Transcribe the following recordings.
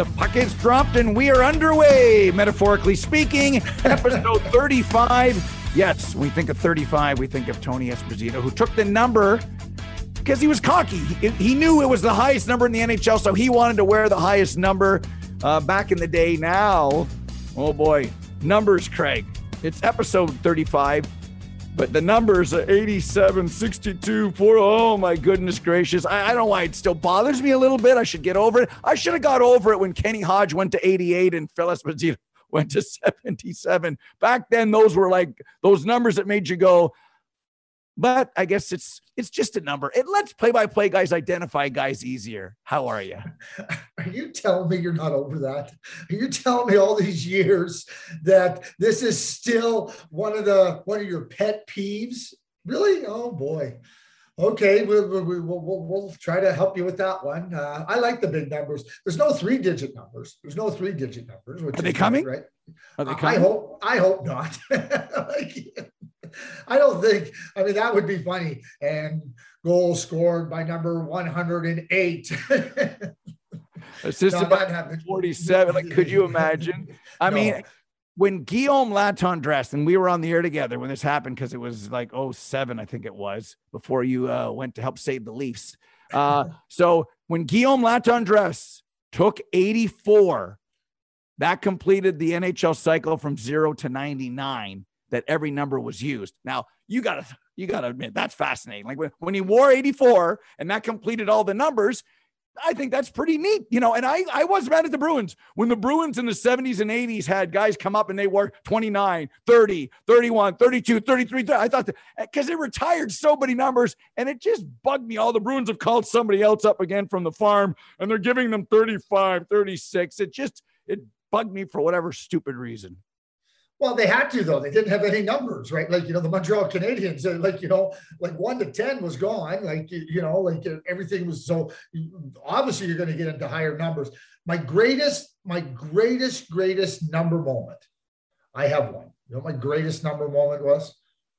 The puck is dropped and we are underway, metaphorically speaking. Episode 35. Yes, we think of 35, we think of Tony Esposito, who took the number because he was cocky. He, he knew it was the highest number in the NHL, so he wanted to wear the highest number uh, back in the day. Now, oh boy, numbers, Craig. It's episode 35. But the numbers are 87, 62, 4. Oh my goodness gracious. I, I don't know why it still bothers me a little bit. I should get over it. I should have got over it when Kenny Hodge went to 88 and Phil Esposito went to 77. Back then, those were like those numbers that made you go, but I guess it's it's just a number. It lets play-by-play guys identify guys easier. How are you? Are you telling me you're not over that? Are you telling me all these years that this is still one of the one of your pet peeves? Really? Oh boy. Okay, we'll, we'll, we'll, we'll, try to help you with that one. Uh, I like the big numbers. There's no three digit numbers. There's no three digit numbers. Which Are they coming? Right. Are they coming? I hope. I hope not. like, I don't think. I mean, that would be funny. And goals scored by number 108. Assisted no, about 47. Like, could you imagine? I no. mean, when Guillaume Latendresse, and we were on the air together when this happened, because it was like 07, I think it was, before you uh, went to help save the Leafs. Uh, so when Guillaume Laton Latendresse took 84, that completed the NHL cycle from zero to 99 that every number was used. Now you gotta you gotta admit that's fascinating. Like when, when he wore 84 and that completed all the numbers, I think that's pretty neat, you know. And I I was mad at the Bruins when the Bruins in the 70s and 80s had guys come up and they wore 29, 30, 31, 32, 33. I thought because eh, they retired so many numbers and it just bugged me. All the Bruins have called somebody else up again from the farm and they're giving them 35, 36. It just it bugged me for whatever stupid reason. Well, they had to though. They didn't have any numbers, right? Like you know, the Montreal Canadiens, uh, like you know, like one to ten was gone. Like you know, like uh, everything was so. Obviously, you're going to get into higher numbers. My greatest, my greatest, greatest number moment. I have one. You know, my greatest number moment was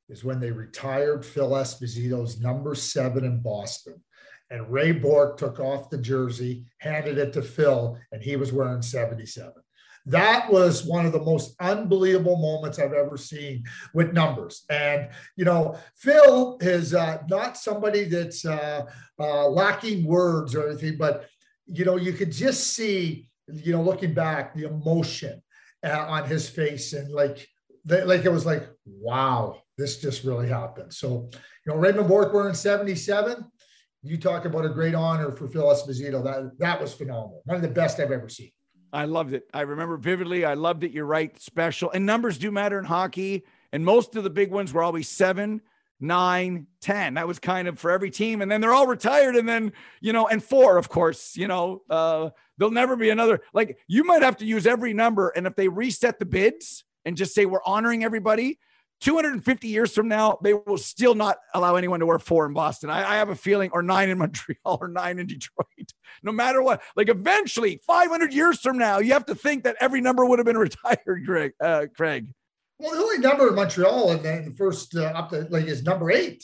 is when they retired Phil Esposito's number seven in Boston, and Ray Bourque took off the jersey, handed it to Phil, and he was wearing seventy-seven that was one of the most unbelievable moments I've ever seen with numbers. And, you know, Phil is uh, not somebody that's uh, uh, lacking words or anything, but, you know, you could just see, you know, looking back, the emotion uh, on his face and like, like it was like, wow, this just really happened. So, you know, Raymond Bourque in 77. You talk about a great honor for Phil Esposito. That that was phenomenal. One of the best I've ever seen. I loved it. I remember vividly. I loved it. You're right. Special. And numbers do matter in hockey. And most of the big ones were always seven, nine, ten. That was kind of for every team. And then they're all retired. And then, you know, and four, of course, you know, uh, there'll never be another. Like you might have to use every number. And if they reset the bids and just say we're honoring everybody, 250 years from now, they will still not allow anyone to wear four in Boston. I, I, have a feeling, or nine in Montreal, or nine in Detroit. No matter what, like eventually, 500 years from now, you have to think that every number would have been retired, Greg. Uh, Craig. Well, the only number in Montreal and then the first uh, up to like is number eight.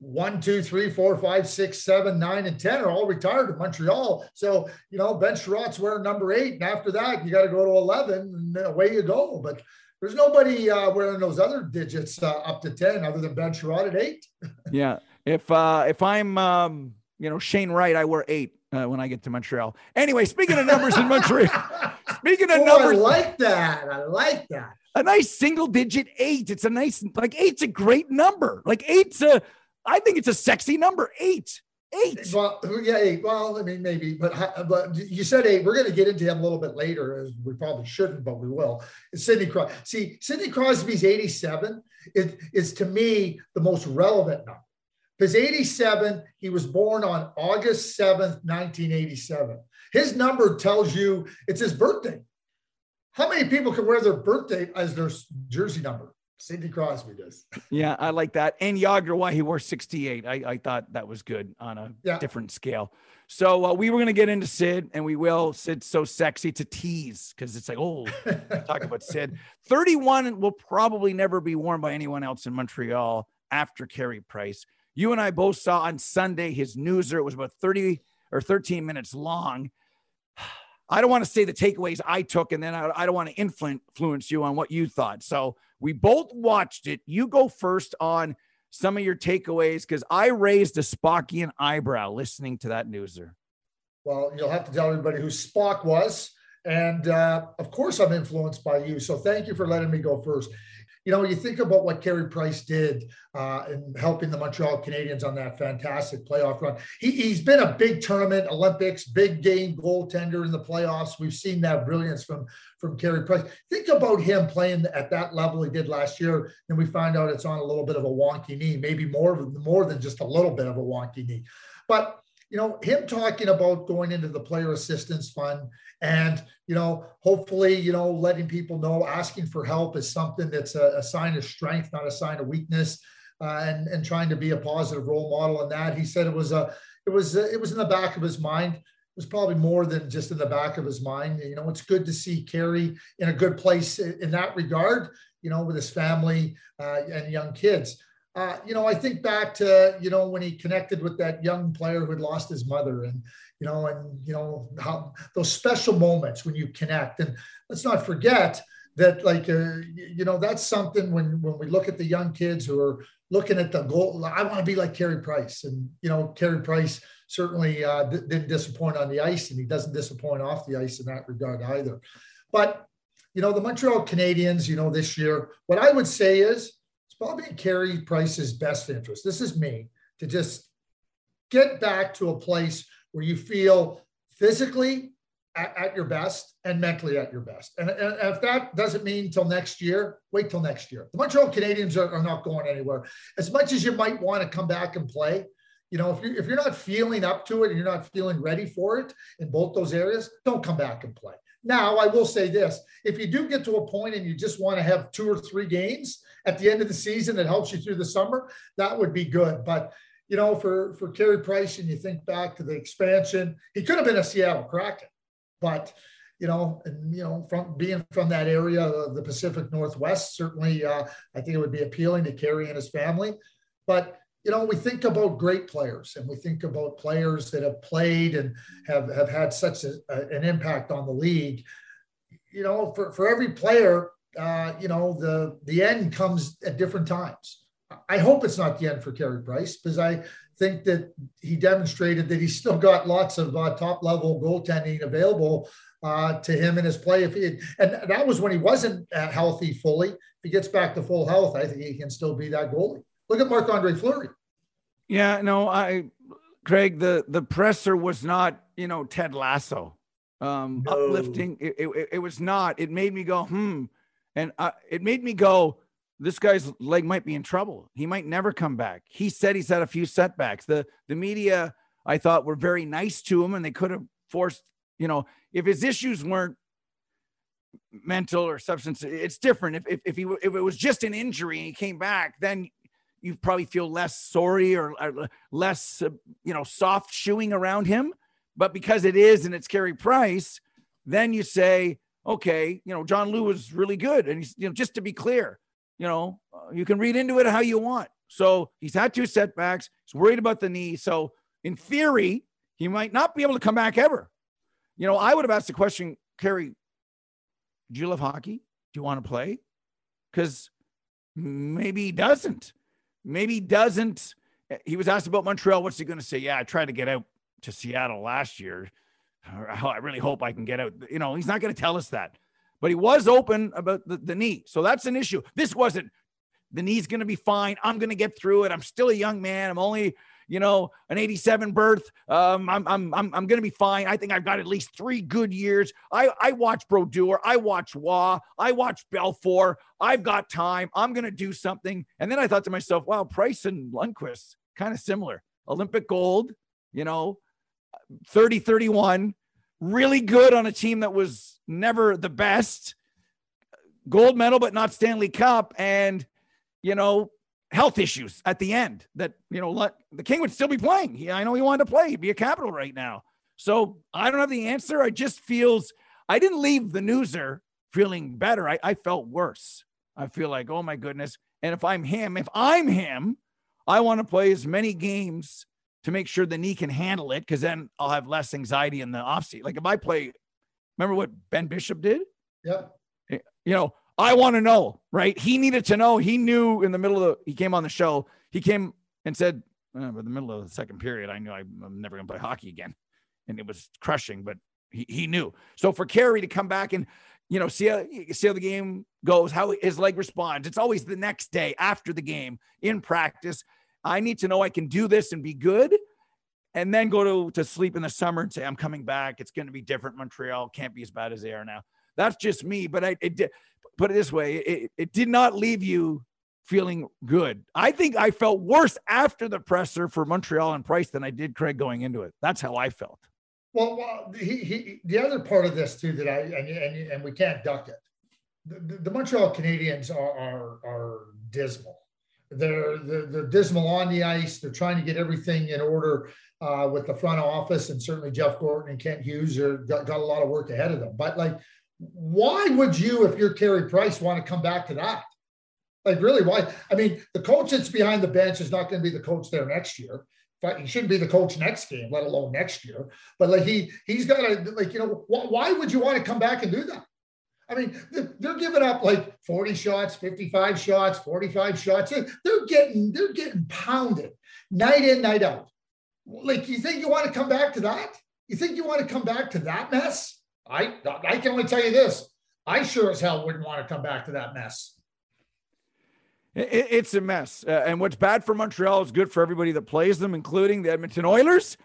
One, two, three, four, five, six, seven, nine, and ten are all retired in Montreal. So you know Ben Chiarot's wearing number eight, and after that you got to go to eleven, and away you go. But there's nobody uh, wearing those other digits uh, up to 10 other than Ben Chiarot at eight. yeah. If uh, if I'm um, you know Shane Wright, I wear eight uh, when I get to Montreal. Anyway, speaking of numbers in Montreal, speaking of oh, numbers, I like that. I like that. A nice single digit eight. It's a nice like eight's a great number. Like eight's a, I think it's a sexy number. Eight. Eight. Well, yeah, eight. Well, I mean, maybe, but but you said eight. We're going to get into him a little bit later, as we probably shouldn't, but we will. Sidney Crosby. See, Sidney Crosby's 87 is, is to me the most relevant number. Because 87, he was born on August 7th, 1987. His number tells you it's his birthday. How many people can wear their birthday as their jersey number? Sidney Crosby does. yeah, I like that. And Jagr, why he wore 68. I, I thought that was good on a yeah. different scale. So uh, we were going to get into Sid, and we will. Sid's so sexy to tease because it's like, oh, talk about Sid. 31 will probably never be worn by anyone else in Montreal after Carey Price. You and I both saw on Sunday his newser. It was about 30 or 13 minutes long. I don't want to say the takeaways I took, and then I, I don't want to influence you on what you thought. So we both watched it. You go first on some of your takeaways because I raised a Spockian eyebrow listening to that newser. Well, you'll have to tell everybody who Spock was. And uh, of course, I'm influenced by you. So thank you for letting me go first you know, you think about what Carey Price did uh, in helping the Montreal Canadiens on that fantastic playoff run. He, has been a big tournament, Olympics, big game goaltender in the playoffs. We've seen that brilliance from from Carey Price. Think about him playing at that level he did last year, and we find out it's on a little bit of a wonky knee, maybe more more than just a little bit of a wonky knee. But you know, him talking about going into the player assistance fund and, you know, hopefully, you know, letting people know asking for help is something that's a, a sign of strength, not a sign of weakness. Uh, and and trying to be a positive role model in that. He said it was a it was a, it was in the back of his mind. It was probably more than just in the back of his mind. You know, it's good to see Carey in a good place in that regard. You know, with his family uh, and young kids. Uh, you know, I think back to, you know, when he connected with that young player who had lost his mother and, you know, and, you know, how those special moments when you connect. And let's not forget that, like, uh, you know, that's something when, when we look at the young kids who are looking at the goal, I want to be like Carey Price. And, you know, Carey Price certainly uh, didn't disappoint on the ice and he doesn't disappoint off the ice in that regard either. But, you know, the Montreal Canadiens, you know, this year, what I would say is, probably Carey Price's best interest. This is me to just get back to a place where you feel physically at, at your best and mentally at your best. And, and, if that doesn't mean till next year, wait till next year. The Montreal Canadiens are, are not going anywhere. As much as you might want to come back and play, you know, if you're, if you're not feeling up to it and you're not feeling ready for it in both those areas, don't come back and play. Now, I will say this if you do get to a point and you just want to have two or three games at the end of the season that helps you through the summer, that would be good. But, you know, for, for Carey Price, and you think back to the expansion, he could have been a Seattle Kraken, but, you know, and, you know, from being from that area of the Pacific Northwest, certainly uh, I think it would be appealing to Carey and his family. But, you know, we think about great players and we think about players that have played and have, have had such a, a, an impact on the league. You know, for, for every player, uh, you know, the, the end comes at different times. I hope it's not the end for Carey Price because I think that he demonstrated that he's still got lots of uh, top level goaltending available uh, to him in his play. If he, and that was when he wasn't uh, healthy fully. If he gets back to full health, I think he can still be that goalie. Look at Marc Andre Fleury. Yeah, no, I, Craig, the the presser was not, you know, Ted Lasso, um, no. uplifting. It, it, it, was not. It made me go, hmm, and I, it made me go, this guy's leg might be in trouble. He might never come back. He said he's had a few setbacks. The the media, I thought, were very nice to him, and they could have forced, you know, if his issues weren't mental or substance, it's different. If if if he if it was just an injury and he came back, then you probably feel less sorry or, or less, uh, you know, soft shoeing around him. But because it is and it's Carey Price, then you say, okay, you know, John Lu was really good. And he's, you know, just to be clear, you know, uh, you can read into it how you want. So he's had two setbacks. He's worried about the knee. So in theory, he might not be able to come back ever. You know, I would have asked the question, Carey, do you love hockey? Do you want to play? Because maybe he doesn't maybe he doesn't. He was asked about Montreal. What's he going to say? Yeah, I tried to get out to Seattle last year. I really hope I can get out. You know, he's not going to tell us that, but he was open about the, the knee. So that's an issue. This wasn't the knee's going to be fine. I'm going to get through it. I'm still a young man. I'm only you know, an 87 birth. Um, I'm, I'm, I'm, I'm going to be fine. I think I've got at least three good years. I, I watch Brodeur. I watch Wah. I watch Belfour. I've got time. I'm going to do something. And then I thought to myself, wow, Price and Lundqvist, kind of similar. Olympic gold, you know, 30 31, really good on a team that was never the best. Gold medal, but not Stanley Cup. And, you know, health issues at the end that, you know, let, the King would still be playing. He, I know he wanted to play. He'd be a capital right now. So I don't have the answer. I just feels I didn't leave the newser feeling better. I, I felt worse. I feel like, oh my goodness. And if I'm him, if I'm him, I want to play as many games to make sure the knee can handle it because then I'll have less anxiety in the offseason. Like if I play Remember what Ben Bishop did? Yep. You know, I want to know, right? He needed to know. He knew in the middle of the, he came on the show. He came and said, uh, by the middle of the second period, I knew I'm never going to play hockey again. And it was crushing, but he, he knew. So for Carey to come back and, you know, see how, see how the game goes, how his leg responds. It's always the next day after the game in practice. I need to know I can do this and be good and then go to, to sleep in the summer and say, I'm coming back. It's going to be different. Montreal can't be as bad as they are now. That's just me. But I it did, put it this way it, it did not leave you feeling good. I think I felt worse after the presser for Montreal and Price than I did Craig going into it. That's how I felt. Well, well he, he, the other part of this too that I and and, and we can't duck it. The, the, Montreal Canadiens are, are are dismal. They're, they're they're dismal on the ice. They're trying to get everything in order uh, with the front office, and certainly Jeff Gorton and Kent Hughes are got, got a lot of work ahead of them. But like, why would you, if you're Carey Price, want to come back to that? Like, really, why? I mean, the coach that's behind the bench is not going to be the coach there next year. But He shouldn't be the coach next game, let alone next year. But like he he's got to like you know why would you want to come back and do that? I mean, they're giving up like 40 shots, 55 shots, 45 shots. They're getting they're getting pounded night in, night out. Like, you think you want to come back to that? You think you want to come back to that mess? I I can only tell you this. I sure as hell wouldn't want to come back to that mess. It's a mess. Uh, and what's bad for Montreal is good for everybody that plays them, including the Edmonton Oilers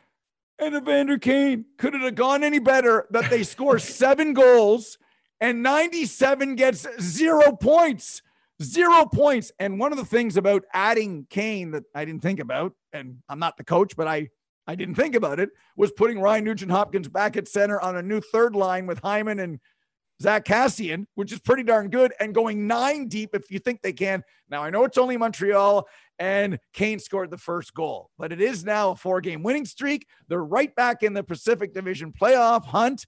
and Evander Kane. Could it have gone any better that they score seven goals and 97 gets zero points? Zero points. And one of the things about adding Kane that I didn't think about, and I'm not the coach, but I I didn't think about it, was putting Ryan Nugent Hopkins back at center on a new third line with Hyman and Zack Kassian, which is pretty darn good, and going nine deep if you think they can. Now, I know it's only Montreal, and Kane scored the first goal, but it is now a four game winning streak. They're right back in the Pacific Division playoff hunt.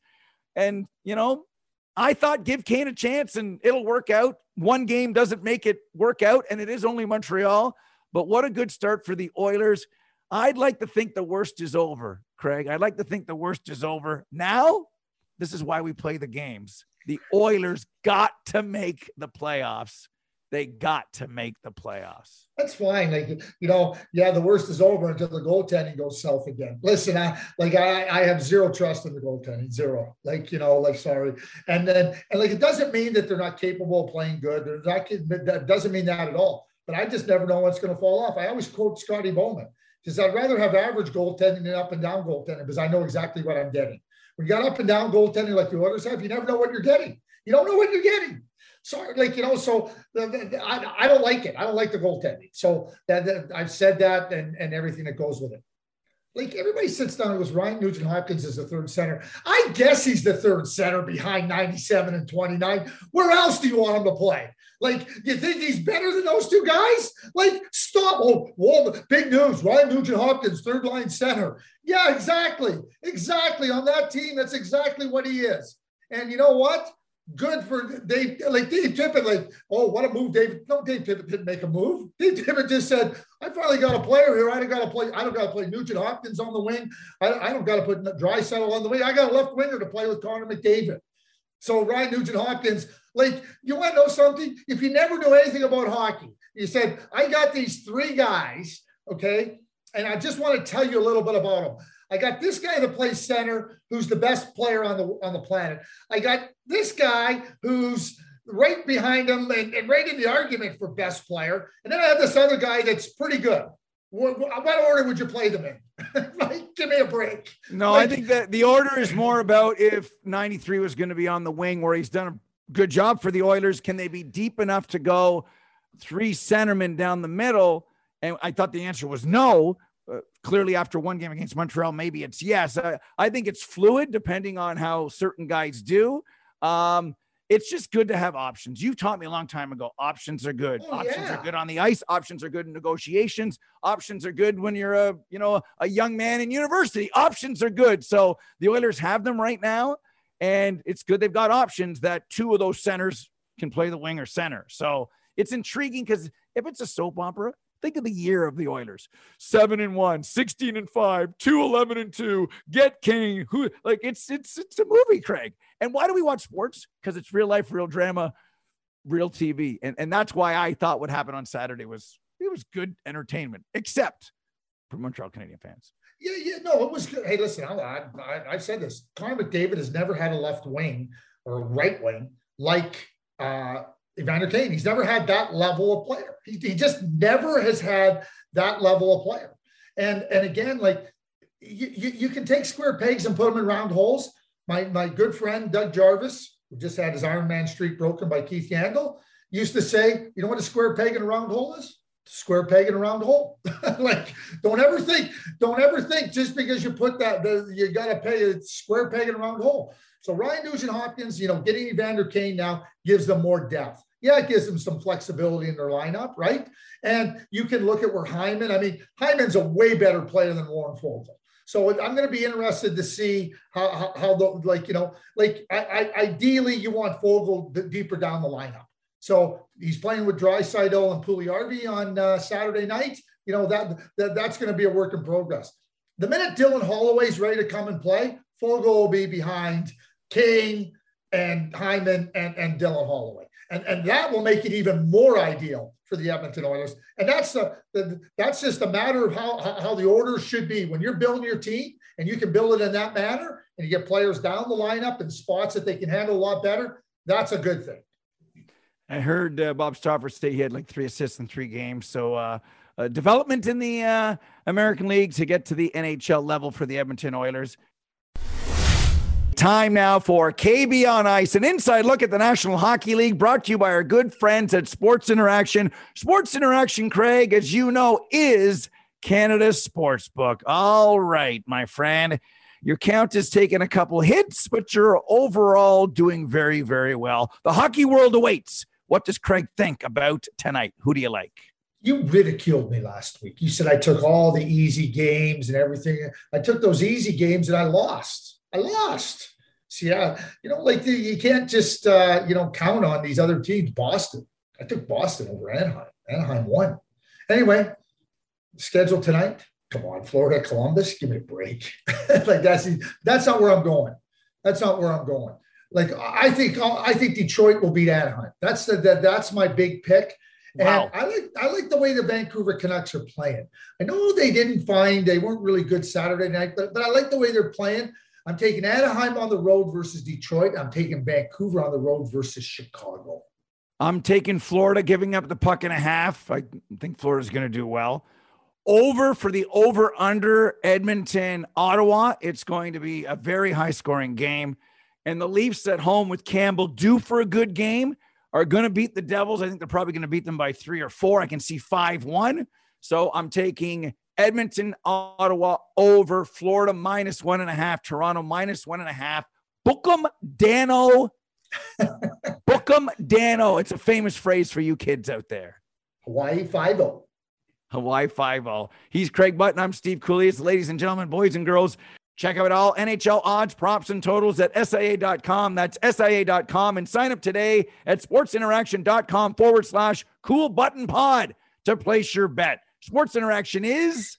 And, you know, I thought give Kane a chance and it'll work out. One game doesn't make it work out, and it is only Montreal. But what a good start for the Oilers. I'd like to think the worst is over, Craig. I'd like to think the worst is over. Now, this is why we play the games. The Oilers got to make the playoffs. They got to make the playoffs. That's fine. Like you know, yeah, the worst is over until the goaltending goes south again. Listen, I like I, I have zero trust in the goaltending, zero. Like you know, like sorry, and then and like it doesn't mean that they're not capable of playing good. They're not. That doesn't mean that at all. But I just never know what's going to fall off. I always quote Scotty Bowman because I'd rather have average goaltending than up and down goaltending because I know exactly what I'm getting. When you got up and down goaltending like the others have, you never know what you're getting. You don't know what you're getting. So, like you know, so the, the, I, I don't like it. I don't like the goaltending. So that, that I've said that and and everything that goes with it. Like everybody sits down and goes, Ryan Nugent Hopkins is the third center. I guess he's the third center behind 97 and 29. Where else do you want him to play? Like, you think he's better than those two guys? Like, stop. Oh, whoa, big news. Ryan Nugent Hopkins, third line center. Yeah, exactly. Exactly. On that team, that's exactly what he is. And you know what? Good for Dave, like Dave Tippett, like, oh, what a move, Dave. No, Dave Tippett didn't make a move. Dave Tippett just said, I finally got a player here. I don't got to play, I don't got to play Nugent Hopkins on the wing. I, I don't got to put Draisaitl on the wing. I got a left winger to play with Connor McDavid. So Ryan Nugent Hopkins, like, you want to know something? If you never knew anything about hockey, you said, I got these three guys, okay, and I just want to tell you a little bit about them. I got this guy that plays center, who's the best player on the on the planet. I got this guy who's right behind him and, and right in the argument for best player. And then I have this other guy that's pretty good. What, what order would you play them in? like, give me a break. No, like, I think that the order is more about if 93 was going to be on the wing where he's done a good job for the Oilers. Can they be deep enough to go three centermen down the middle? And I thought the answer was no. Clearly, after one game against Montreal, maybe it's yes. Uh, I think it's fluid depending on how certain guys do. Um, it's just good to have options. You taught me a long time ago. Options are good. Oh, options yeah. are good on the ice. Options are good in negotiations. Options are good when you're a you know a young man in university. Options are good. So the Oilers have them right now, and it's good they've got options that two of those centers can play the wing or center. So it's intriguing because if it's a soap opera, Think of the year of the Oilers 7 and 1, 16 and 5, 2 11 and 2, get King. Who like it's it's it's a movie, Craig. And why do we watch sports? Because it's real life, real drama, real TV. And, and that's why I thought what happened on Saturday was it was good entertainment, except for Montreal Canadian fans. Yeah, yeah, no, it was good. Hey, listen, I, I, I've said this. Connor McDavid has never had a left wing or right wing like uh, Evander Kane. He's never had that level of player. He, he just never has had that level of player. And and again, like you, you, you can take square pegs and put them in round holes. My my good friend Doug Jarvis, who just had his Iron Man streak broken by Keith Yandle, used to say, you know what a square peg in a round hole is? Square peg in a round hole. like, don't ever think, don't ever think just because you put that, you got to pay a square peg in a round hole. So Ryan Nugent Hopkins, you know, getting Evander Kane now gives them more depth. Yeah, it gives them some flexibility in their lineup, right? And you can look at where Hyman, I mean, Hyman's a way better player than Warren Foegele. So I'm going to be interested to see how, how, how the, like, you know, like I, I, ideally you want Foegele deeper down the lineup. So he's playing with Draisaitl and Puljujarvi on uh, Saturday night. You know, that, that that's going to be a work in progress. The minute Dylan Holloway's ready to come and play, Foegele will be behind King and Hyman and, and Dylan Holloway. And, and that will make it even more ideal for the Edmonton Oilers. And that's the, the that's just a matter of how, how the orders should be. When you're building your team and you can build it in that manner and you get players down the lineup in spots that they can handle a lot better, that's a good thing. I heard uh, Bob Stauffer say he had like three assists in three games. So uh, uh, development in the uh, American League to get to the NHL level for the Edmonton Oilers. Time now for KB on Ice, an inside look at the National Hockey League brought to you by our good friends at Sports Interaction. Sports Interaction, Craig, as you know, is Canada's sports book. All right, my friend. Your count has taken a couple hits, but you're overall doing very, very well. The hockey world awaits. What does Craig think about tonight? Who do you like? You ridiculed me last week. You said I took all the easy games and everything. I took those easy games and I lost. I lost. See, yeah, you know, like the, you can't just uh, you know count on these other teams. Boston, I took Boston over Anaheim. Anaheim won. Anyway, schedule tonight. Come on, Florida, Columbus. Give me a break. like that's that's not where I'm going. That's not where I'm going. Like I think I think Detroit will beat Anaheim. That's the, that that's my big pick. And wow. I like I like the way the Vancouver Canucks are playing. I know they didn't find they weren't really good Saturday night, but but I like the way they're playing. I'm taking Anaheim on the road versus Detroit. I'm taking Vancouver on the road versus Chicago. I'm taking Florida, giving up the puck and a half. I think Florida's going to do well. Over for the over under Edmonton, Ottawa. It's going to be a very high scoring game. And the Leafs at home with Campbell, due for a good game, are going to beat the Devils. I think they're probably going to beat them by three or four. I can see 5 1. So I'm taking Edmonton, Ottawa over, Florida minus one and a half, Toronto minus one and a half. Bookum Danno. Bookum Danno. It's a famous phrase for you kids out there. Hawaii 5 0. Hawaii 5 0. He's Craig Button. I'm Steve Kouleas. It's Ladies and gentlemen, boys and girls, check out all NHL odds, props, and totals at SIA.com. That's SIA.com. And sign up today at sportsinteraction.com forward slash cool button pod to place your bet. Sports Interaction is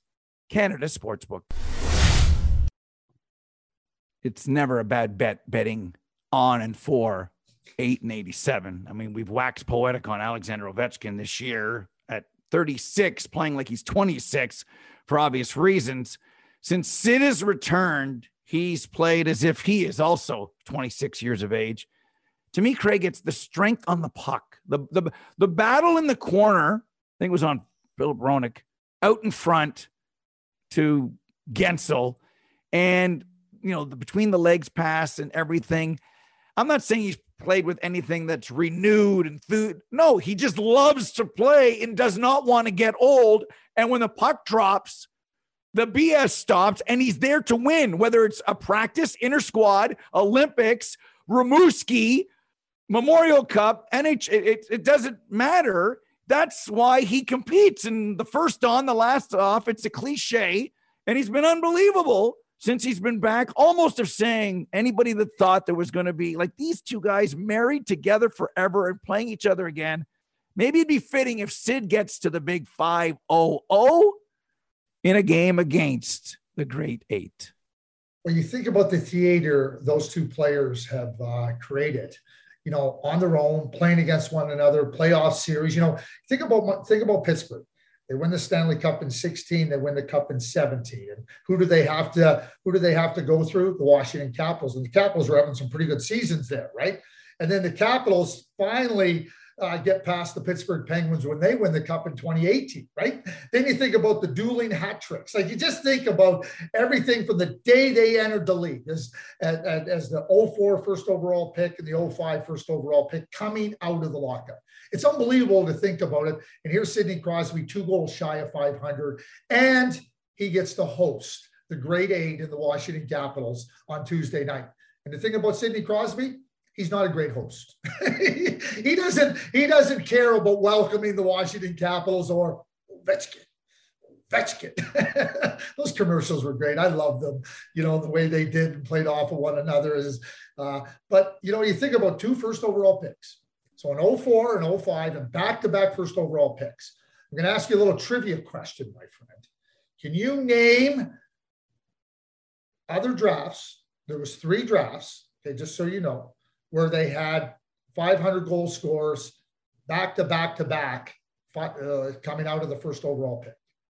Canada Sportsbook. It's never a bad bet betting on and for eight and 87. I mean, we've waxed poetic on Alexander Ovechkin this year at 36, playing like he's 26 for obvious reasons. Since Sid has returned, he's played as if he is also 26 years of age. To me, Craig, it's the strength on the puck. The, the, the battle in the corner, I think it was on Filip Hronek out in front to Guentzel. and you know the between the legs pass and everything. I'm not saying he's played with anything that's renewed and food. No, he just loves to play and does not want to get old. And when the puck drops, the BS stops and he's there to win, whether it's a practice, inner squad, Olympics, Rimouski, Memorial Cup, NH, it, it, it doesn't matter. That's why he competes. And the first on, the last off, it's a cliche. And he's been unbelievable since he's been back, almost of saying anybody that thought there was going to be like these two guys married together forever and playing each other again. maybe it'd be fitting if Sid gets to the big 5 0 in a game against the Great Eight. When you think about the theater those two players have uh, created, you know, on their own, playing against one another, playoff series. You know, think about think about Pittsburgh. They win the Stanley Cup in 16. They win the Cup in 17. And who do they have to who do they have to go through? The Washington Capitals. And the Capitals were having some pretty good seasons there, right? And then the Capitals finally uh, get past the Pittsburgh Penguins when they win the cup in 2018, right? Then you think about the dueling hat tricks. Like you just think about everything from the day they entered the league as, as, as the 04 first overall pick and the 05 first overall pick coming out of the lockup. It's unbelievable to think about it. And here's Sidney Crosby, two goals shy of 500, and he gets to host the Great Eight in the Washington Capitals on Tuesday night. And the thing about Sidney Crosby, he's not a great host. he doesn't he doesn't care about welcoming the Washington Capitals or Ovechkin. Ovechkin. Those commercials were great. I love them. You know the way they did and played off of one another is. Uh, but you know you think about two first overall picks. So in 04 and 05 and back to back first overall picks. I'm going to ask you a little trivia question, my friend. Can you name other drafts? There was three drafts. Okay, just so you know where they had 500 goal scores back to back to back uh, coming out of the first overall pick.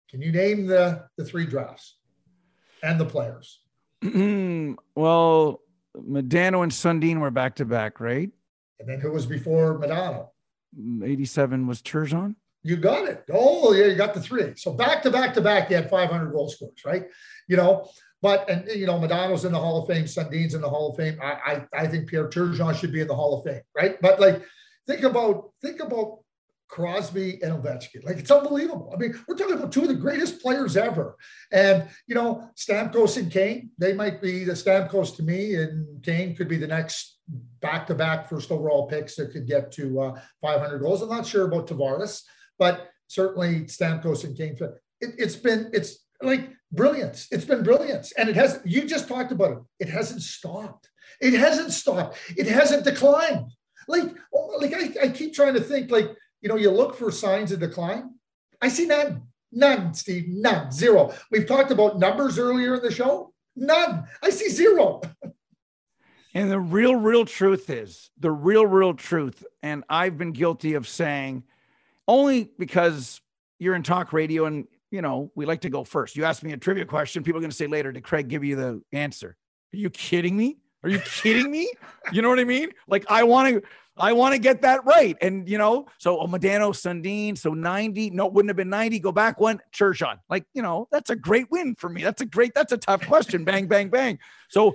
Can you name the, the three drafts and the players? well, Modano and Sundin were back to back, right? And then who was before Modano? 87 was Turgeon. You got it. Oh, yeah, you got the three. So back to back to back, you had 500 goal scores, right? You know, but and you know, Modano's in the Hall of Fame, Sundin's in the Hall of Fame. I, I I think Pierre Turgeon should be in the Hall of Fame, right? But like, think about think about Crosby and Ovechkin. Like it's unbelievable. I mean, we're talking about two of the greatest players ever. And you know, Stamkos and Kane, they might be the Stamkos to me, and Kane could be the next back-to-back first overall picks that could get to uh, 500 goals. I'm not sure about Tavares, but certainly Stamkos and Kane. It, it's been it's like brilliance. It's been brilliance. And it has, you just talked about it. It hasn't stopped. It hasn't stopped. It hasn't declined. Like, like I, I keep trying to think, like, you know, you look for signs of decline. I see none. None, Steve. None. Zero. We've talked about numbers earlier in the show. None. I see zero. and the real, real truth is the real, real truth. And I've been guilty of saying only because you're in talk radio and you know, we like to go first. You ask me a trivia question, people are going to say later, did Craig give you the answer? Are you kidding me? Are you kidding me? You know what I mean? Like I want to, I want to get that right. And you know, so oh, Modano, Sundin, so 90, no, wouldn't have been 90. Go back one, Turgeon. Like, you know, that's a great win for me. That's a great, that's a tough question. bang, bang, bang. So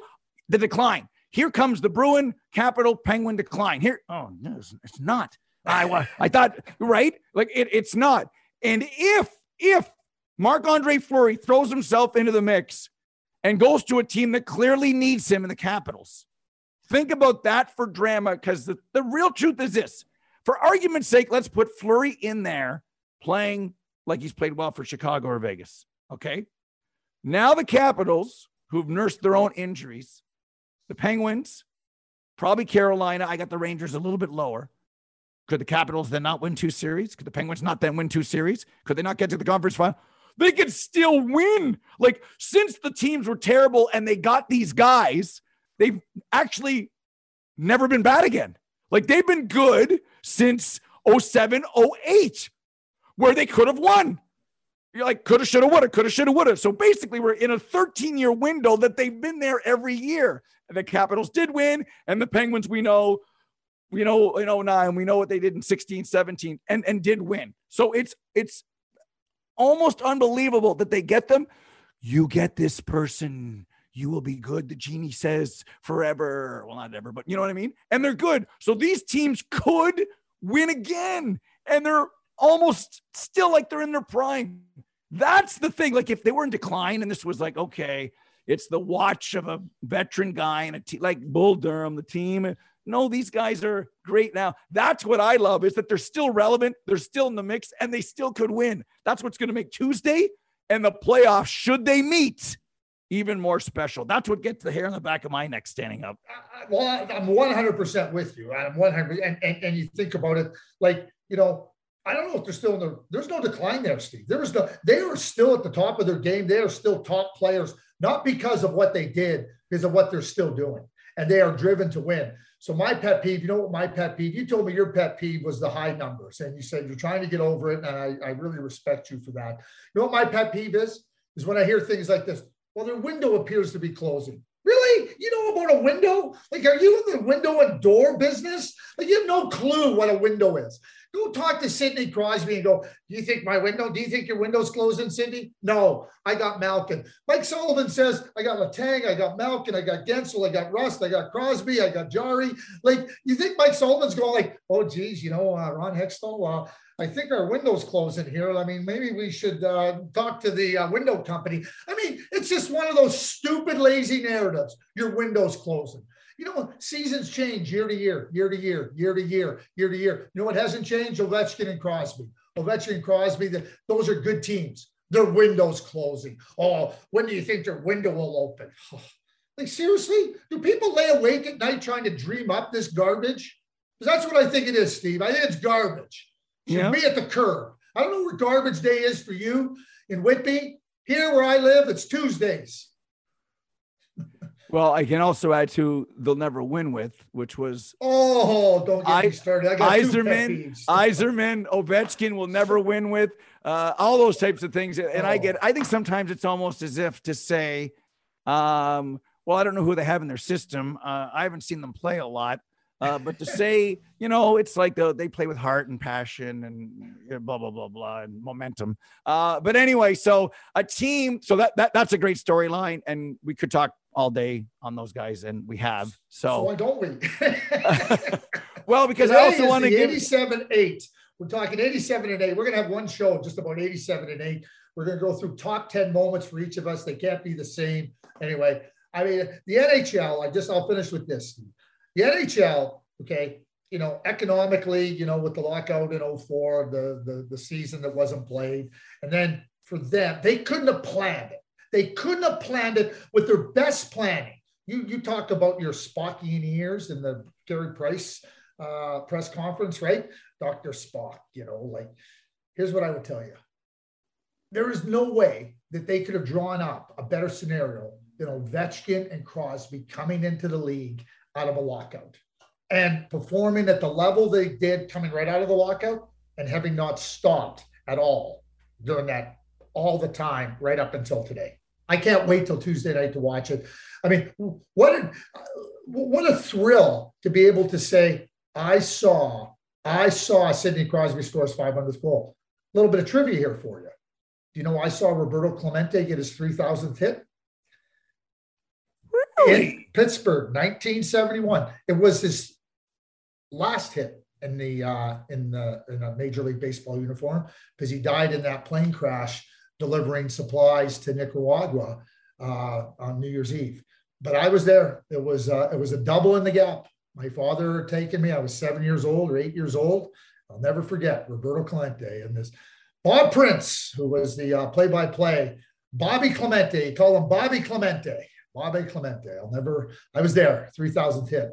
the decline. Here comes the Bruin Capital Penguin decline. Here, oh no, it's, it's not. I I thought right, like it, it's not. And if if Marc Andre Fleury throws himself into the mix and goes to a team that clearly needs him in the Capitals. Think about that for drama because the, the real truth is this. For argument's sake, let's put Fleury in there playing like he's played well for Chicago or Vegas. Okay. Now the Capitals, who've nursed their own injuries, the Penguins, probably Carolina. I got the Rangers a little bit lower. Could the Capitals then not win two series? Could the Penguins not then win two series? Could they not get to the conference final? They could still win. Like since the teams were terrible and they got these guys, they've actually never been bad again. Like they've been good since 07, 08, where they could have won. You're like, coulda, shoulda, woulda, coulda, shoulda, woulda. So basically, we're in a 13 year window that they've been there every year. And the Capitals did win, and the Penguins, we know, we know in 09, we know what they did in 16, 17, and, and did win. So it's it's almost unbelievable that they get them. You get this person, you will be good. The genie says forever. Well, not ever, but you know what I mean? And they're good. So these teams could win again. And they're almost still like they're in their prime. That's the thing. Like if they were in decline and this was like, okay, it's the watch of a veteran guy and a team like Bull Durham, the team no, these guys are great now. That's what I love is that they're still relevant, they're still in the mix, and they still could win. That's what's going to make Tuesday and the playoffs, should they meet, even more special. That's what gets the hair on the back of my neck standing up. Well, I'm 100% with you. I'm 100. And, and, and you think about it like, you know, I don't know if they're still in the. There's no decline there, Steve. There was no. They are still at the top of their game. They are still top players, not because of what they did, because of what they're still doing, and they are driven to win. So my pet peeve, you know what my pet peeve? You told me your pet peeve was the high numbers, and you said you're trying to get over it, and I, I really respect you for that. You know what my pet peeve is? Is when I hear things like this. Well, their window appears to be closing. Really? You know about a window? Like, are you in the window and door business? Like, you have no clue what a window is. Go talk to Sidney Crosby and go, Do you think my window? Do you think your window's closing, Cindy? No, I got Malkin. Mike Sullivan says, I got Letang, I got Malkin, I got Guentzel, I got Rust, I got Crosby, I got Jarry. Like, you think Mike Sullivan's going like, oh, geez, you know, uh, Ron Hextall, uh, I think our window's closing here. I mean, maybe we should uh, talk to the uh, window company. I mean, it's just one of those stupid, lazy narratives. Your window's closing. You know, seasons change year to year, year to year, year to year, year to year. You know what hasn't changed? Ovechkin and Crosby. Ovechkin and Crosby, the, those are good teams. Their window's closing. Oh, when do you think their window will open? like, seriously? Do people lay awake at night trying to dream up this garbage? Because that's what I think it is, Steve. I think it's garbage. Should yeah. be at the curb. I don't know where garbage day is for you in Whitby. Here where I live, it's Tuesdays. Well, I can also add to they'll never win with, which was oh, don't get I, me started. I got Yzerman, Yzerman, Ovechkin will never win with, uh, all those types of things. And oh. I get, I think sometimes it's almost as if to say, um, well, I don't know who they have in their system. Uh, I haven't seen them play a lot. Uh, but to say, you know, it's like the, they play with heart and passion and blah blah blah blah and momentum. Uh, but anyway, so a team, so that, that that's a great storyline, and we could talk all day on those guys, and we have. So, so why don't we? well, because Today I also want to give 87 8. We're talking 87 and 8. We're going to have one show just about 87 and 8. We're going to go through top 10 moments for each of us. They can't be the same. Anyway, I mean, the NHL, I just, I'll finish with this. The NHL, okay, you know, economically, you know, with the lockout in 04, the, the, the season that wasn't played. And then for them, they couldn't have planned it. They couldn't have planned it with their best planning. You, you talked about your Spockian ears in the Carey Price uh, press conference, right? Dr. Spock, you know, like, here's what I would tell you. There is no way that they could have drawn up a better scenario than Ovechkin and Crosby coming into the league out of a lockout and performing at the level they did coming right out of the lockout and having not stopped at all during that all the time right up until today. I can't wait till Tuesday night to watch it. I mean, what a, what a thrill to be able to say, I saw, I saw Sidney Crosby scores 500th goal. A little bit of trivia here for you. Do you know I saw Roberto Clemente get his 3,000th hit? Really? In Pittsburgh, 1971. It was his last hit in the uh, in the in a Major League Baseball uniform because he died in that plane crash delivering supplies to Nicaragua uh, on New Year's Eve. But I was there. It was uh, it was a double in the gap. My father had taken me. I was seven years old or eight years old. I'll never forget Roberto Clemente and this Bob Prince, who was the uh, play-by-play. Bobby Clemente, call him Bobby Clemente. Bobby Clemente. I'll never. I was there. Three thousandth hit.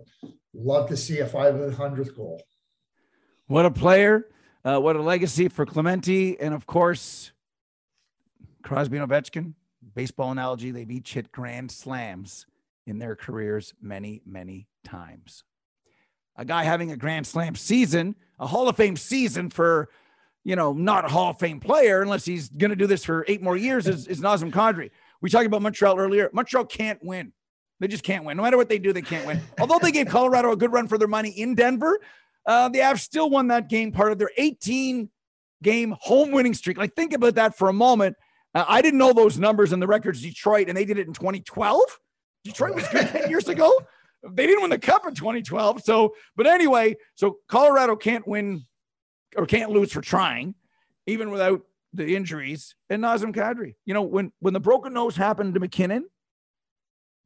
Love to see a five hundredth goal. What a player! Uh, what a legacy for Clemente, and of course, Crosby and Ovechkin, baseball analogy, they've each hit grand slams in their careers many, many times. A guy having a grand slam season, a Hall of Fame season for, you know, not a Hall of Fame player unless he's going to do this for eight more years is, is Nazem Kadri. We talked about Montreal earlier. Montreal can't win. They just can't win. No matter what they do, they can't win. Although they gave Colorado a good run for their money in Denver, uh, the Avs still won that game, part of their 18 game home winning streak. Like, think about that for a moment. Uh, I didn't know those numbers in the records Detroit, and they did it in 2012. Detroit was good 10 years ago. They didn't win the cup in 2012. So, but anyway, so Colorado can't win or can't lose for trying, even without the injuries. And Nazem Kadri, you know, when when the broken nose happened to MacKinnon,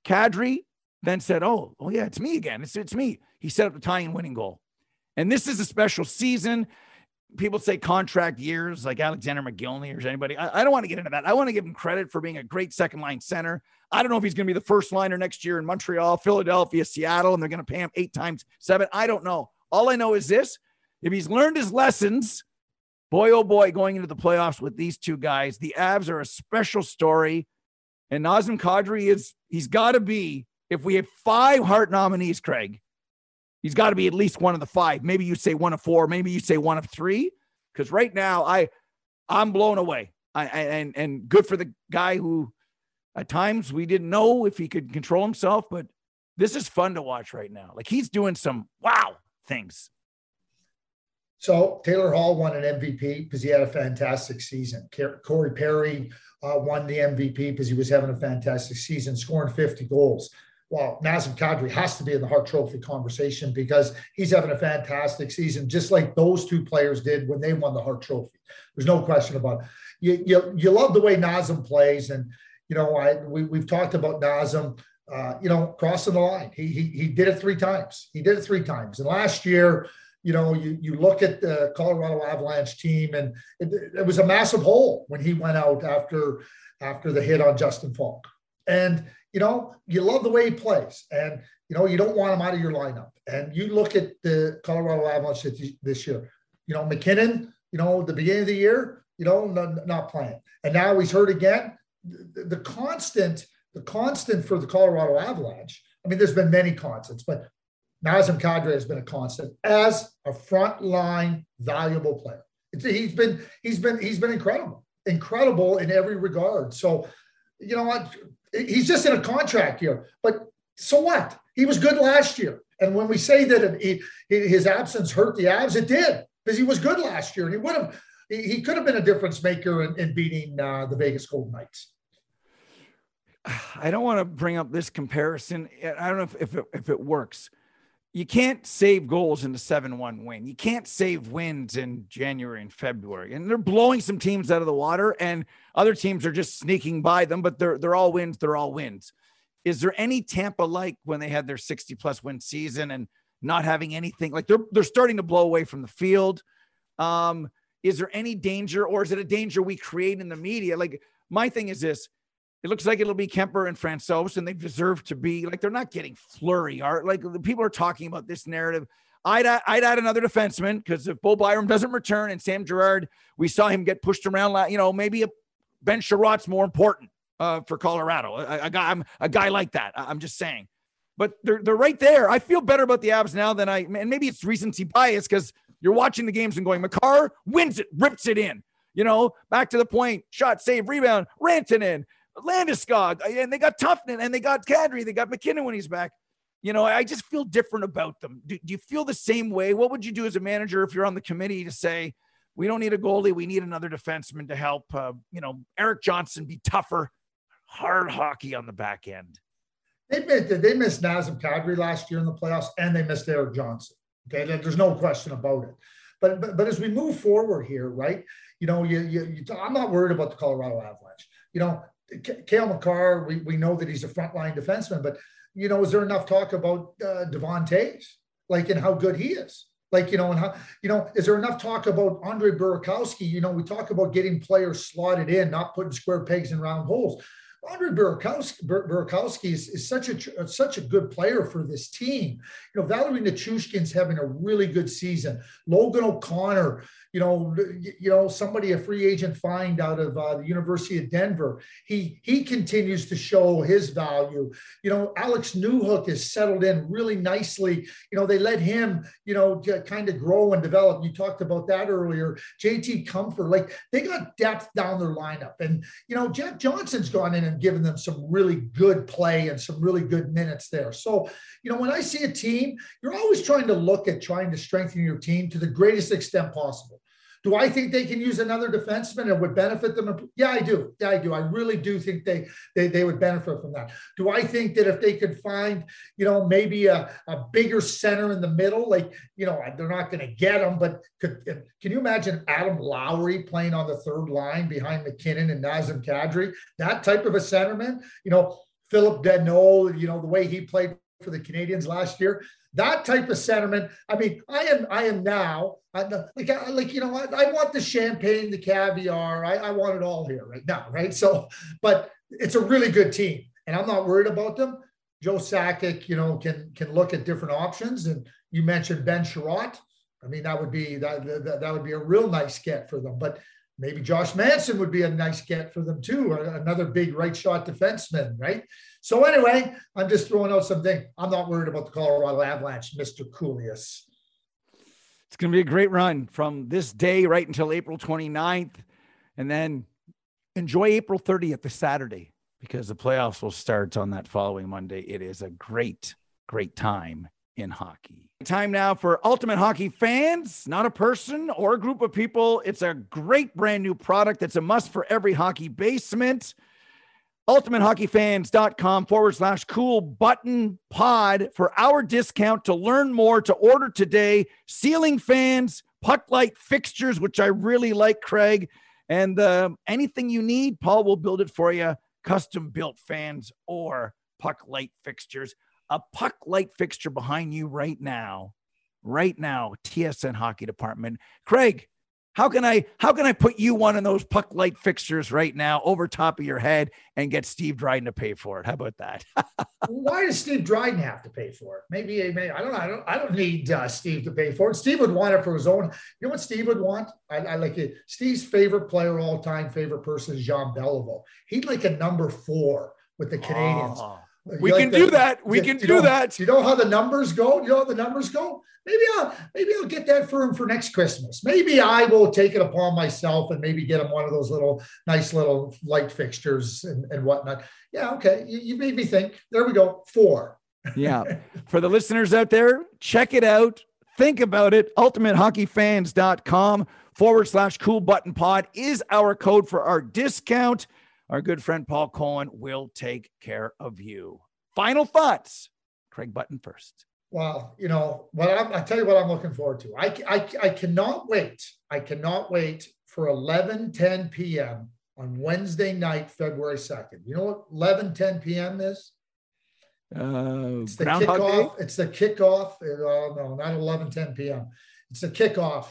Kadri then said, "Oh, oh yeah, it's me again. It's it's me." He set up the tying winning goal. And this is a special season people say contract years like Alexander Mogilny or anybody. I, I don't want to get into that. I want to give him credit for being a great second line center. I don't know if he's going to be the first liner next year in Montreal, Philadelphia, Seattle, and they're going to pay him eight times seven. I don't know. All I know is this if he's learned his lessons boy, oh boy, going into the playoffs with these two guys, the Avs are a special story. And Nazem Kadri is, he's got to be, if we have five heart nominees, Craig, he's got to be at least one of the five. Maybe you say one of four, maybe you say one of three. Because right now, I, I'm blown away. I, and and good for the guy who, at times, we didn't know if he could control himself, but this is fun to watch right now. Like he's doing some wow things. So Taylor Hall won an MVP because he had a fantastic season. Corey Perry uh, won the MVP because he was having a fantastic season, scoring 50 goals. Well, Nazem Kadri has to be in the Hart Trophy conversation because he's having a fantastic season, just like those two players did when they won the Hart Trophy. There's no question about it. You, you, you love the way Nazem plays. And, you know, I we, we've talked about Nazem, uh, you know, crossing the line. He, he, he did it three times. He did it three times. And last year, you know, you, you look at the Colorado Avalanche team, and it, it, was a massive hole when he went out after after the hit on Justin Faulk. And you know, you love the way he plays, and you know, you don't want him out of your lineup. And you look at the Colorado Avalanche this year. You know, MacKinnon. You know, the beginning of the year, you know, not, not playing, and now he's hurt again. The, the constant, the constant for the Colorado Avalanche. I mean, there's been many constants, but Nazem Kadri has been a constant as a frontline valuable player. It's, he's been he's been he's been incredible, incredible in every regard. So, you know what? He's just in a contract here, but so what? He was good last year, and when we say that it, his absence hurt the Avs, it did because he was good last year, and he would have he could have been a difference maker in, in beating uh, the Vegas Golden Knights. I don't want to bring up this comparison. I don't know if, if it, if it works you can't save goals in the 7-1 win. You can't save wins in January and February. And they're blowing some teams out of the water and other teams are just sneaking by them, but they're they're all wins, they're all wins. Is there any Tampa like when they had their 60 plus win season and not having anything like they're they're starting to blow away from the field? Um, is there any danger or is it a danger we create in the media? Like my thing is this it looks like it'll be Kuemper and Francouz, and they deserve to be like they're not getting flurry art. Like the people are talking about this narrative. I'd I'd add another defenseman because if Bo Byram doesn't return and Sam Girard, we saw him get pushed around. You know, maybe a Ben Chiarot's more important uh, for Colorado. A, a, guy, I'm a guy like that. I'm just saying, but they're they're right there. I feel better about the Avs now than I. And maybe it's recency bias because you're watching the games and going, Makar wins it, rips it in. You know, back to the point, shot, save, rebound, Rantanen, Landeskog, and they got Toughness, and they got Kadri, they got MacKinnon when he's back. You know, I just feel different about them. Do, do, you feel the same way? What would you do as a manager if you're on the committee to say, we don't need a goalie, we need another defenseman to help, uh, you know, Erik Johnson be tougher, hard hockey on the back end? They missed, they missed Nazem Kadri last year in the playoffs, and they missed Erik Johnson. Okay, there's no question about it. But, but but as we move forward here, right? You know, you, you, you I'm not worried about the Colorado Avalanche. You know, Cale Makar, we, we know that he's a frontline defenseman, but you know, is there enough talk about uh, Devon Toews, like and how good he is? Like, you know, and how, you know, is there enough talk about Andre Burakovsky? You know, we talk about getting players slotted in, not putting square pegs in round holes. Andre Burakovsky is, is, such a such a good player for this team. You know, Valeri Nichushkin's having a really good season. Logan O'Connor, you know, you know, somebody a free agent find out of uh, the University of Denver. He he continues to show his value. You know, Alex Newhook is settled in really nicely. You know, they let him, you know, kind of grow and develop. You talked about that earlier. JT Compher, like they got depth down their lineup, and you know, Jack Johnson's gone in and given them some really good play and some really good minutes there. So, you know, when I see a team, you're always trying to look at trying to strengthen your team to the greatest extent possible. Do I think they can use another defenseman and would benefit them? Yeah, I do. Yeah, I do. I really do think they they, they would benefit from that. Do I think that if they could find, you know, maybe a, a bigger center in the middle, like, you know, they're not going to get them, but could can you imagine Adam Lowry playing on the third line behind MacKinnon and Nazem Kadri? That type of a centerman, you know, Phillip Danault, you know, the way he played for the Canadiens last year. That type of sentiment. I mean, I am I am now like like you know I, I want the champagne, the caviar. I, I want it all here right now, right? So, but it's a really good team, and I'm not worried about them. Joe Sakic, you know, can can look at different options, and you mentioned Ben Chiarot. I mean, that would be that, that that would be a real nice get for them. But maybe Josh Manson would be a nice get for them too. Another big right shot defenseman, right? So anyway, I'm just throwing out something. I'm not worried about the Colorado Avalanche, Mr. Kouleas. It's going to be a great run from this day right until April 29th. And then enjoy April 30th, the Saturday, because the playoffs will start on that following Monday. It is a great, great time in hockey. Time now for Ultimate Hockey fans, not a person or a group of people. It's a great brand new product that's a must for every hockey basement. UltimateHockeyFans.com forward slash cool button pod for our discount to learn more to order today. Ceiling fans, puck light fixtures, which I really like, Craig. And uh, anything you need, Paul will build it for you. Custom built fans or puck light fixtures. A puck light fixture behind you right now, right now, TSN Hockey Department. Craig, how can I how can I put you one of those puck light fixtures right now over top of your head and get Steve Dryden to pay for it? How about that? Why does Steve Dryden have to pay for it? Maybe, maybe I don't know. I don't I don't need uh, Steve to pay for it. Steve would want it for his own. You know what Steve would want? I, I like it. Steve's favorite player all time, favorite person is Jean Beliveau. He'd like a number four with the Canadiens. Oh. We can do that. We can do, know, that. Do you know how the numbers go? You know how the numbers go? Maybe I'll maybe I'll get that for him for next Christmas. Maybe I will take it upon myself and maybe get him one of those little nice little light fixtures and, and whatnot. Yeah, okay. You, you made me think. There we go. Four. yeah. For the listeners out there, check it out. Think about it. UltimateHockeyFans.com forward slash cool button pod is our code for our discount our good friend Paul Cohen will take care of you. Final thoughts, Craig Button first. Well, you know what I'm, I tell you what I'm looking forward to. I, I, I cannot wait. I cannot wait for 11 10 p.m. on Wednesday night, February 2nd. You know what 11 10 p.m. is? Uh, it's the kickoff. Day? It's the kickoff. Uh, no, not 11 10 p.m. It's the kickoff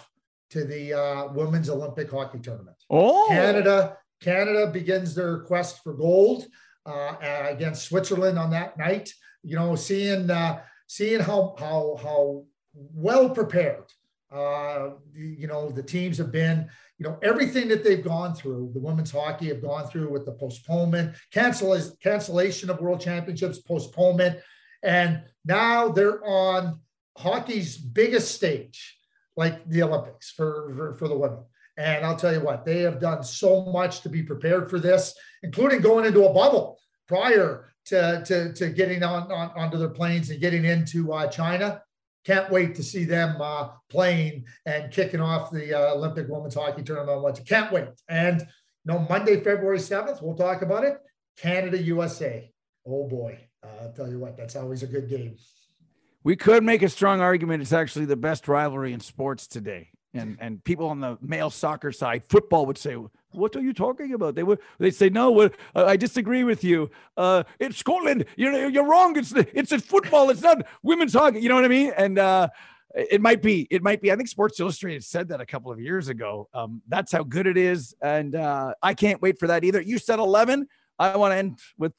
to the uh, Women's Olympic Hockey Tournament. Oh, Canada Canada begins their quest for gold uh, against Switzerland on that night. You know, seeing uh, seeing how how how well prepared uh, you know the teams have been. You know everything that they've gone through. The women's hockey have gone through with the postponement, cancel cancellation of World Championships, postponement, and now they're on hockey's biggest stage, like the Olympics for for, for the women. And I'll tell you what, they have done so much to be prepared for this, including going into a bubble prior to, to, to getting on, on onto their planes and getting into uh, China. Can't wait to see them uh, playing and kicking off the uh, Olympic women's hockey tournament. Can't wait. And you know, Monday, February 7th, we'll talk about it. Canada, USA. Oh boy. Uh, I'll tell you what, that's always a good game. We could make a strong argument it's actually the best rivalry in sports today and and people on the male soccer side, football would say, "What are you talking about?" They would they say, "No, what, uh, I disagree with you. Uh, it's Scotland. You're you're wrong. It's it's a football. It's not women's hockey. You know what I mean?" And uh, it might be it might be. I think Sports Illustrated said that a couple of years ago. Um, that's how good it is, and uh, I can't wait for that either. You said eleven. I want to end with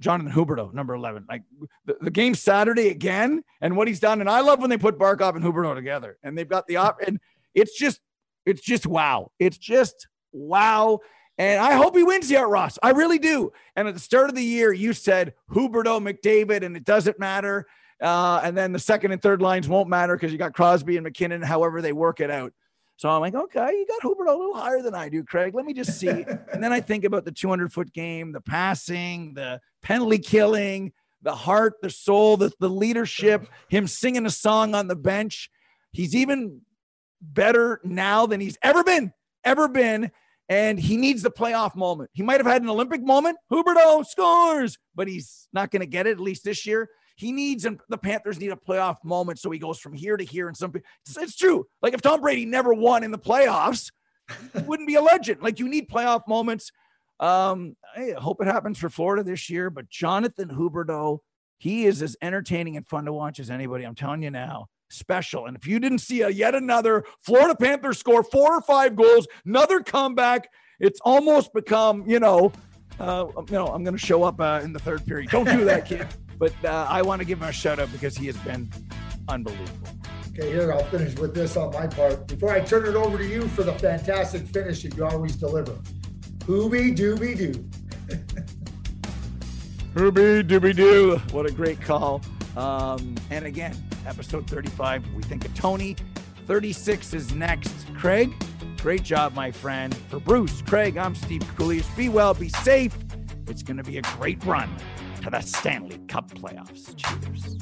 Jonathan Huberdeau, number 11. Like the, the game Saturday again and what he's done. And I love when they put Barkov and Huberdeau together and they've got the op and it's just, it's just wow. It's just wow. And I hope he wins here, Ross. I really do. And at the start of the year, you said Huberdeau, McDavid, and it doesn't matter. Uh, and then the second and third lines won't matter because you got Crosby and MacKinnon, however they work it out. So I'm like, okay, you got Huberdeau a little higher than I do, Craig. Let me just see. and then I think about the 200 foot game, the passing, the penalty killing, the heart, the soul, the, the leadership, him singing a song on the bench. He's even better now than he's ever been, ever been. And he needs the playoff moment. He might have had an Olympic moment. Huberdeau scores, but he's not going to get it, at least this year. He needs, and the Panthers need a playoff moment. So he goes from here to here. And some, it's, it's true. Like if Tom Brady never won in the playoffs, he wouldn't be a legend. Like you need playoff moments. Um, I hope it happens for Florida this year, but Jonathan Huberdeau, he is as entertaining and fun to watch as anybody. I'm telling you now special. And if you didn't see a yet another Florida Panthers score four or five goals, another comeback, it's almost become, you know, uh, you know, I'm going to show up uh, in the third period. Don't do that, kid. But uh, I want to give him a shout out because he has been unbelievable. Okay, here, I'll finish with this on my part. Before I turn it over to you for the fantastic finish that you always deliver. Hooby dooby doo. Hooby dooby doo. What a great call. Um, and again, episode 35, we think of Tony. 36 is next. Craig, great job, my friend. For Bruce, Craig, I'm Steve Kouleas. Be well, be safe. It's going to be a great run to the Stanley Cup playoffs. Cheers.